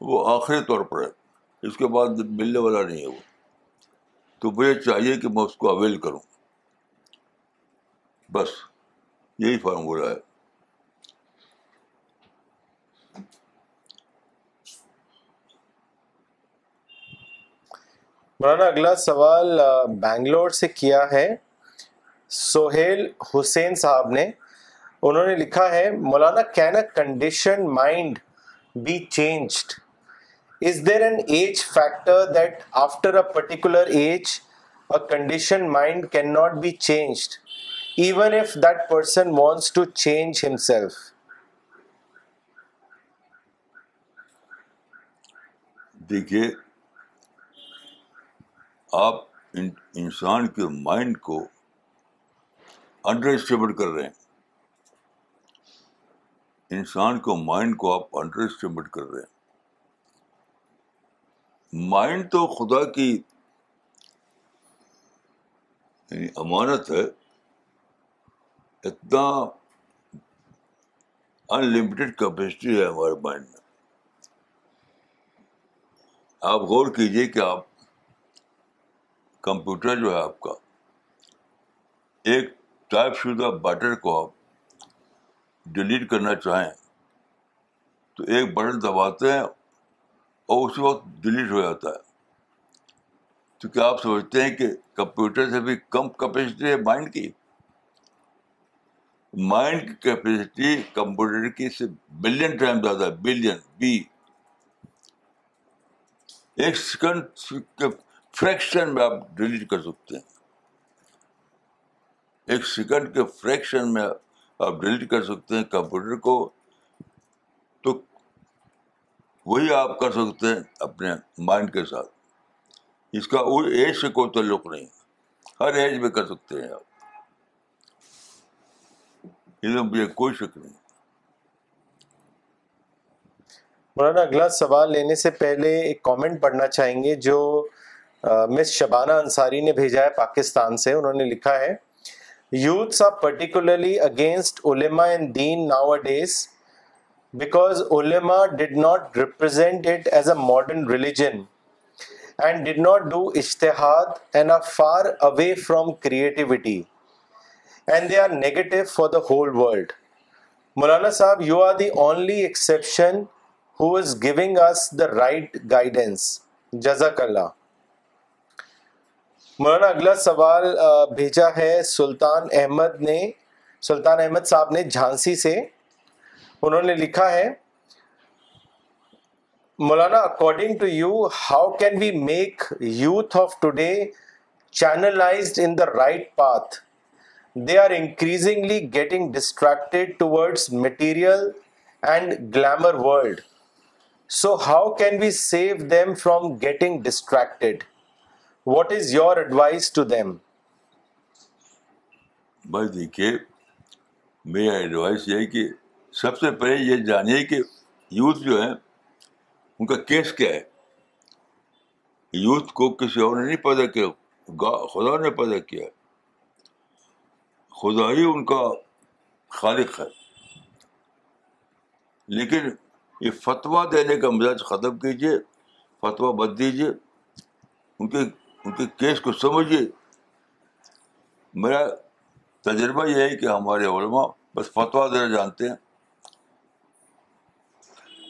A: وہ آخری طور پر ہے۔ اس کے بعد ملنے والا نہیں ہے وہ۔ تو مجھے چاہیے کہ میں اس کو اویل کروں۔ بس یہی فارمولہ ہے۔
C: مولانا، اگلا سوال بینگلور سے کیا ہے؟ سہیل حسین صاحب نے، انہوں نے لکھا ہے، Maulana can a condition mind be changed as there an age factor that after a particular age a condition mind can not be changed even if that person wants to change himself
A: دیکھیے آپ انسان کے mind کو underestimate کر رہے ہیں۔ انسان کو مائنڈ کو آپ انڈر اسٹیمیٹ کر رہے ہیں۔ مائنڈ تو خدا کی یعنی امانت ہے، اتنا انلمیٹیڈ کیپیسٹی ہے ہمارے مائنڈ میں۔ آپ غور کیجیے کہ آپ کمپیوٹر جو ہے آپ کا، ایک ٹائپ شدہ بیٹر کو آپ ڈیلیٹ کرنا چاہیں تو ایک بٹن دباتے ہیں اور اسی وقت ڈیلیٹ ہو جاتا ہے۔ تو کیا آپ سمجھتے ہیں کہ کمپیوٹر سے بھی کم کیپیسٹی ہے مائنڈ کی۔ مائنڈ کی کیپیسٹی کمپیوٹر کی سے بلین ٹائم زیادہ ہے، بلین، بی۔ ایک سیکنڈ فریکشن میں آپ ڈیلیٹ کر سکتے ہیں۔ ایک سیکنڈ کے فریکشن میں آپ ڈیلیٹ کر سکتے ہیں کمپیوٹر کو۔ تو وہی آپ کر سکتے ہیں اپنے مائنڈ کے ساتھ۔ اس کا ایج سے کوئی تعلق نہیں۔ ہر ایج میں کر سکتے ہیں آپ۔ اس مجھے کوئی شک نہیں۔
C: مولانا، اگلا سوال لینے سے پہلے ایک کامنٹ پڑھنا چاہیں گے جو مس شبانہ انصاری نے بھیجا ہے پاکستان سے، انہوں نے لکھا ہے، youths are particularly against ulama in then nowadays because ulama did not represent it as a modern religion and did not do ijtihad and are far away from creativity and they are negative for the whole world. Maulana sahib, you are the only exception who is giving us the right guidance. جزاک اللہ۔ مولانا، اگلا سوال بھیجا ہے سلطان احمد نے۔ سلطان احمد صاحب نے جھانسی سے۔ انہوں نے لکھا ہے، Maulana according to you how can we make youth of today channelized in the right path they are increasingly getting distracted towards material and glamour world. So how can we save them from getting distracted? What is your advice to them?
A: بھائی دیکھیے، میرا advice یہ ہے کہ سب سے پہلے یہ جانیے کہ یوتھ جو ہے ان کا کیس کیا ہے؟ یوتھ کو کسی اور نے نہیں پیدا کیا خدا نے پیدا کیا۔ خدا ہی ان کا خالق ہے۔ لیکن یہ فتویٰ دینے کا مزاج ختم کیجیے، فتویٰ بد دیجیے۔ ان کے ان کے کیس کو سمجھیے۔ میرا تجربہ یہ ہے کہ ہمارے علماء بس فتویٰ دینا جانتے ہیں۔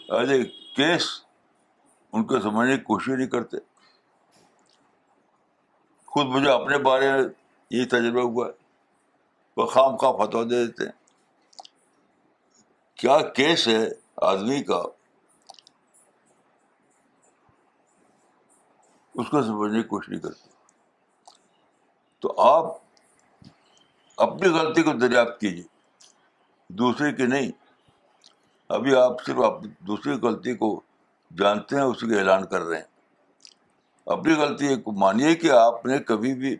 A: ایز اے کیس ان کو سمجھنے کی کوشش نہیں کرتے۔ خود مجھے اپنے بارے میں یہ تجربہ ہوا ہے۔ وہ خام خواہ فتویٰ دے دیتے ہیں۔ کیا کیس ہے آدمی کا؟ اس کو سمجھنے کی کوشش نہیں کرتے۔ تو آپ اپنی غلطی کو دریافت کیجیے دوسرے کی نہیں۔ ابھی آپ صرف آپ دوسری غلطی کو جانتے ہیں، اسی کا اعلان کر رہے ہیں۔ اپنی غلطی کو مانیے کہ آپ نے کبھی بھی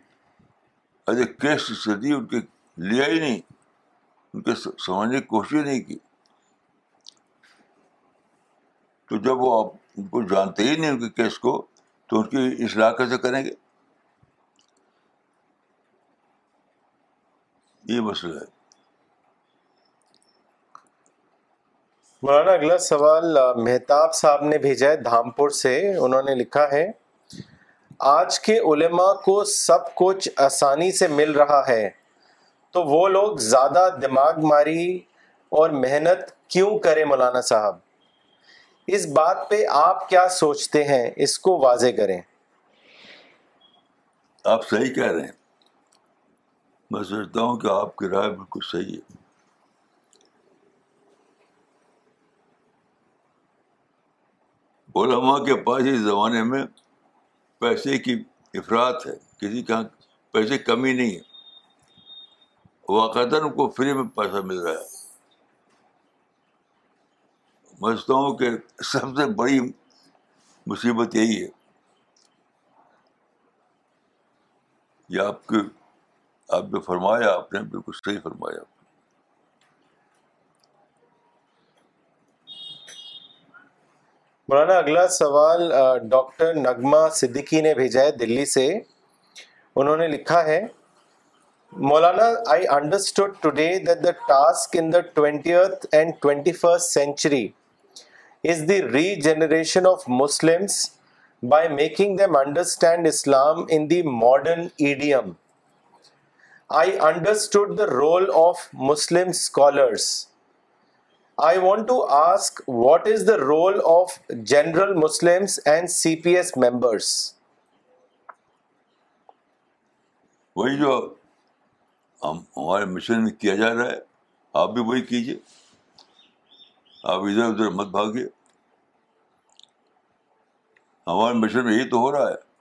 A: ایز اے کیس اسٹڈی ان کے لیا ہی نہیں، ان کے سمجھنے کی کوشش نہیں کی۔ تو جب وہ آپ ان کو جانتے ہی نہیں ان کے کیس کو تو ان کی اصلاح کیسے کریں گے؟ یہ مسئلہ ہے۔
C: مولانا، اگلا سوال مہتاب صاحب نے بھیجا ہے دھامپور سے۔ انہوں نے لکھا ہے، آج کے علماء کو سب کچھ آسانی سے مل رہا ہے، تو وہ لوگ زیادہ دماغ ماری اور محنت کیوں کرے مولانا صاحب؟ اس بات پہ آپ کیا سوچتے ہیں؟ اس کو واضح کریں۔
A: آپ صحیح کہہ رہے ہیں۔ میں سوچتا ہوں کہ آپ کی رائے بالکل صحیح ہے۔ علماء کے پاس اس زمانے میں پیسے کی افراد ہے۔ کسی کا ہاں پیسے کمی نہیں ہے۔ واقعات ان کو فری میں پیسہ مل رہا ہے۔ سمجھتا ہوں کہ سب سے بڑی مصیبت یہی ہے یہ آپ کے آپ نے فرمایا، آپ نے بالکل صحیح فرمایا۔
C: مولانا، اگلا سوال ڈاکٹر نغمہ صدیقی نے بھیجا ہے دلی سے۔ انہوں نے لکھا ہے، Maulana I understood today that the task in the twentieth and twenty first century is the regeneration of Muslims by making them understand Islam in the modern idiom I understood the role of Muslim scholars I want to ask what is the role of general Muslims and CPS members?
A: وہی جو ہم ہمارے mission میں کیا جا رہا ہے، آپ بھی وہی کیجیے۔ آپ ادھر ادھر مت بھاگیے۔ ہمارے مشن میں یہی تو ہو رہا ہے۔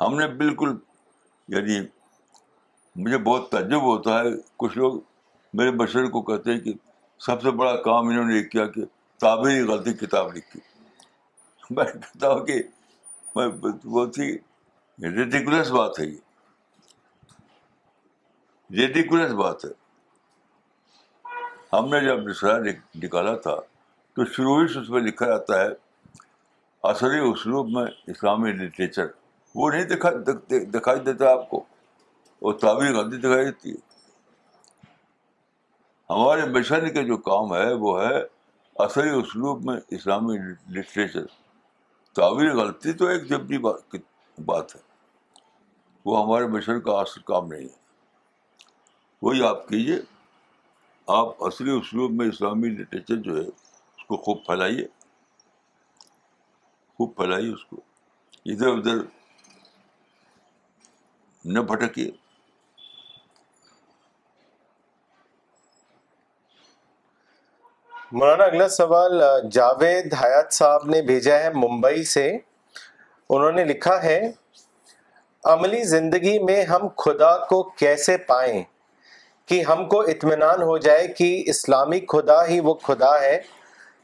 A: ہم نے بالکل یعنی مجھے بہت تعجب ہوتا ہے۔ کچھ لوگ میرے مشورے کو کہتے ہیں کہ سب سے بڑا کام انہوں نے یہ کیا کہ تعبیری غلطی کتاب لکھی۔ میں کہتا ہوں کہ میں بہت ہی ریڈیکولس بات ہے یہ۔ ریڈیکولس بات ہے۔ ہم نے جب نسرا نکالا تھا تو شروع ہی سے اس میں لکھا جاتا ہے عصری اسلوب میں اسلامی لٹریچر وہ نہیں دکھا دکھائی دیتا آپ کو، وہ تعبیر غلطی دکھائی دیتی ہے۔ ہمارے مشن کے جو کام ہے، وہ ہے عصری اسلوب میں اسلامی لٹریچر تعبیر غلطی تو ایک جبنی بات ہے۔ وہ ہمارے مشن کا اصل کام نہیں ہے۔ وہی آپ کیجیے آپ عصری اسلوب میں اسلامی لٹریچر جو ہے، اس کو خوب پھیلائیے۔ خوب پھیلائیے اس کو۔ ادھر ادھر نہ بھٹکیے۔
C: مولانا، اگلا سوال، جاوید حیات صاحب نے بھیجا ہے ممبئی سے۔ انہوں نے لکھا ہے، عملی زندگی میں ہم خدا کو کیسے پائیں؟ کہ ہم کو اطمینان ہو جائے کہ اسلامی خدا ہی وہ خدا ہے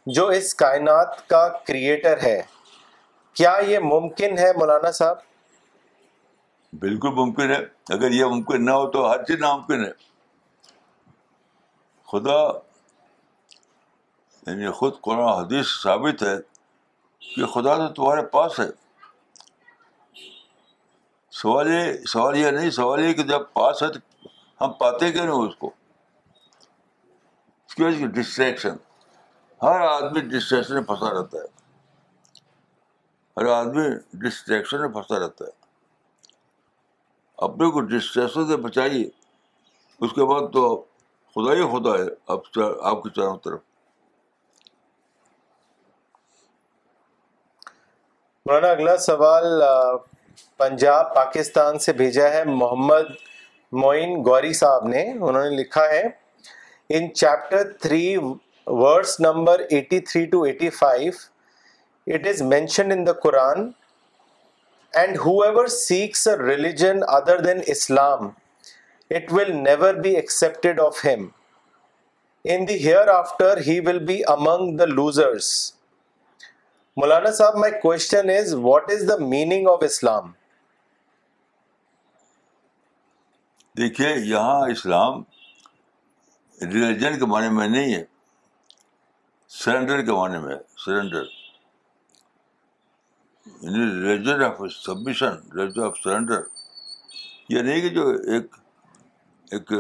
C: جو اس کائنات کا کریٹر ہے۔ کیا یہ ممکن ہے مولانا صاحب؟
A: بالکل ممکن ہے۔ اگر یہ ممکن نہ ہو تو ہر چیز ناممکن ہے۔ خدا یعنی خود قرآن حدیث ثابت ہے کہ خدا تو تمہارے پاس ہے۔ سوال یہ سوال یہ نہیں، سوال یہ کہ جب پاس ہے تو ہم پاتے کیوں نہیں اس کو؟ اس کی وجہ سے ڈسٹریکشن ہر آدمی ڈسٹریکشن میں پھنسا رہتا ہے۔ ہر آدمی ڈسٹریکشن میں پھنسا رہتا ہے۔ اپنے کو ڈسٹریکشن سے بچائیے۔ اس کے بعد تو خدا ہی خدا ہے اب آپ کے چاروں طرف۔
C: مولانا، اگلا سوال پنجاب، پاکستان سے بھیجا ہے۔ محمد معین گوری صاحب نے، انہوں نے لکھا ہے in chapter three verse number eighty three to eighty five it is mention in the Quran and whoever seeks a religion other than Islam it will never be accepted of him in the hereafter he will be among the losers Maulana sahib my question is what is the meaning of Islam
A: دیکھیے، یہاں اسلام religion کے معنی میں نہیں ہے surrender کے معنی میں سرنڈر یعنی religion of submission religion of surrender یہ نہیں کہ جو ایک ایک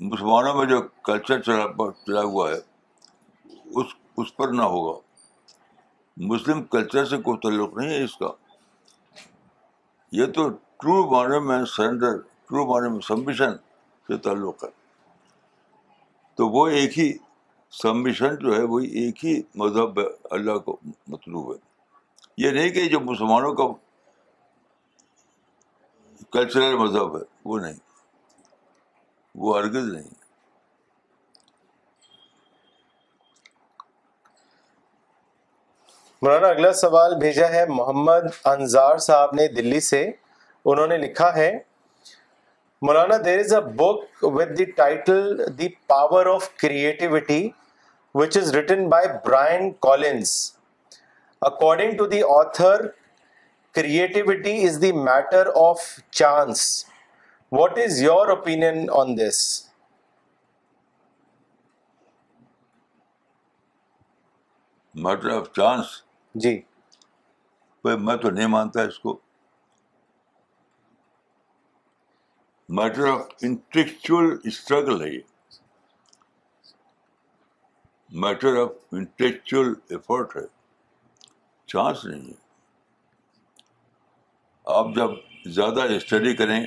A: مسلمانوں میں جو کلچر چلا چلا ہوا ہے، اس اس پر نہ ہوگا۔ مسلم کلچر سے کوئی تعلق نہیں ہے اس کا۔ یہ تو ٹرو معنی میں سرنڈر ٹرو معنی میں سبمیشن سے تعلق ہے۔ تو وہ ایک ہی سبمیشن جو ہے وہی ایک ہی مذہب اللہ کو مطلوب ہے۔ یہ نہیں کہ جو مسلمانوں کا کلچرل مذہب ہے، وہ نہیں۔ وہ ہرگز نہیں۔
C: مولانا، اگلا سوال بھیجا ہے، محمد انصار صاحب نے دلی سے، انہوں نے لکھا ہے Maulana there is a book with the title the power of creativity which is written by Brian Collins according to the author creativity is the matter of chance what is your opinion on this
A: matter of chance
C: جی
A: میں تو نہیں مانتا اس کو matter of intellectual struggle ہے یہ matter of intellectual effort ہے chance نہیں ہے آپ جب زیادہ اسٹڈی کریں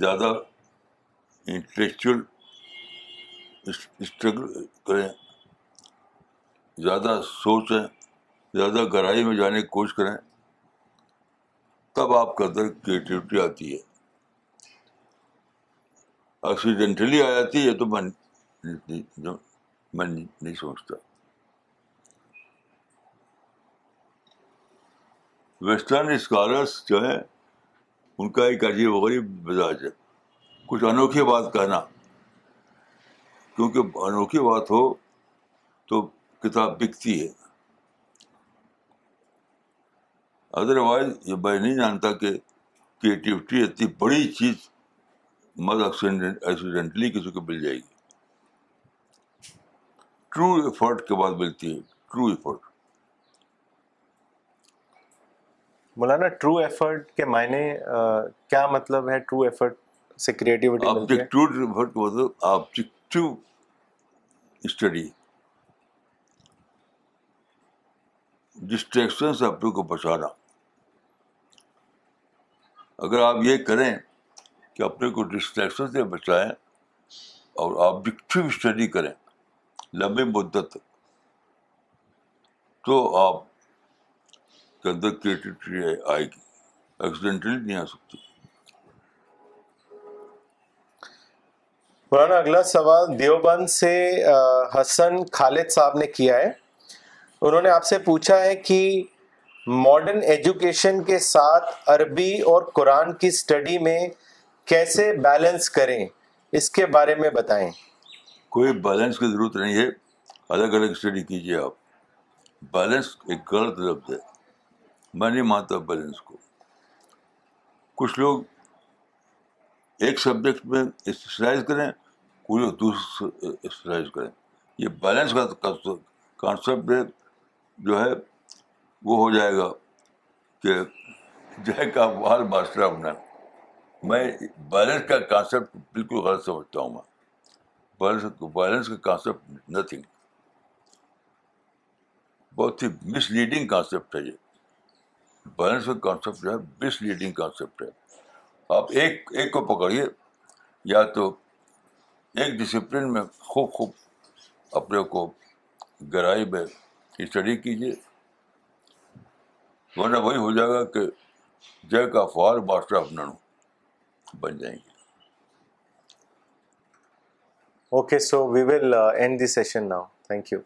A: زیادہ انٹلیکچوئل اسٹرگل کریں زیادہ سوچیں زیادہ گہرائی میں جانے کی کوشش کریں تب آپ کے اندر کریٹیوٹی آتی ہے ایکسیڈینٹلی آ جاتی ہے تو میں میں نہیں سمجھتا ویسٹرن اسکالرس جو ہیں، ان کا ایک عجیب غریب مزاج ہے۔ کچھ انوکھی بات کہنا۔ کیونکہ انوکھی بات ہو تو کتاب بکتی ہے۔ ادر وائز یہ میں نہیں جانتا کہ کریٹیوٹی اتنی بڑی چیز مت ایکسیڈنٹلی کسی کو مل جائے گی۔ ٹرو ایفرٹ کے بعد ملتی ہے۔ True effort
C: Maulana true effort کے معنی کیا مطلب ہے ٹرو ایفرٹ سے کریٹیوٹی
A: آبجیکٹو ایفرٹ کا مطلب آبجیکٹو اسٹڈی ڈسٹریکشن سے اپنے کو بچانا اگر آپ یہ کریں کہ اپنے کو ڈسٹریکشن سے بچائیں اور آبجیکٹو اسٹڈی کریں۔ لمبی مدت۔ تو آپ کے اندر کریٹیوٹی آئے گی۔ ایکسیڈنٹلی نہیں آ سکتی۔
C: مولانا، اگلا سوال دیوبند سے حسن خالد صاحب نے کیا ہے۔ انہوں نے آپ سے پوچھا ہے کہ ماڈرن ایجوکیشن کے ساتھ عربی اور قرآن کی اسٹڈی میں کیسے بیلنس کریں، اس کے بارے میں بتائیں۔
A: کوئی بیلنس کی ضرورت نہیں ہے۔ الگ الگ اسٹڈی کیجیے آپ۔ بیلنس ایک غلط لفظ ہے۔ میں نہیں مانتا بیلنس کو۔ کچھ لوگ ایک سبجیکٹ میں اسپیشلائز کریں کوئی لوگ دوسرے اسپیشلائز کریں۔ یہ بیلنس کا کانسیپٹ جو ہے، وہ ہو جائے گا کہ جے کا بال ماسٹر اپنا میں بیلنس کا کانسیپٹ بالکل غلط سمجھتا ہوں میں۔ بیلنس بیلنس کا کانسیپٹ نتھنگ بہت ہی مس لیڈنگ کانسیپٹ ہے یہ۔ بیلنس کا کانسیپٹ جو ہے مس لیڈنگ کانسیپٹ ہے۔ آپ ایک ایک کو پکڑیے، یا تو ایک ڈسپلن میں خوب خوب اپنے کو گہرائی میں اسٹڈی کیجیے۔ ورنہ وہی ہو جائے گا کہ جے کا فار ماسٹر آف ننو بن جائیں گے۔
C: Okay so we will end the session now thank you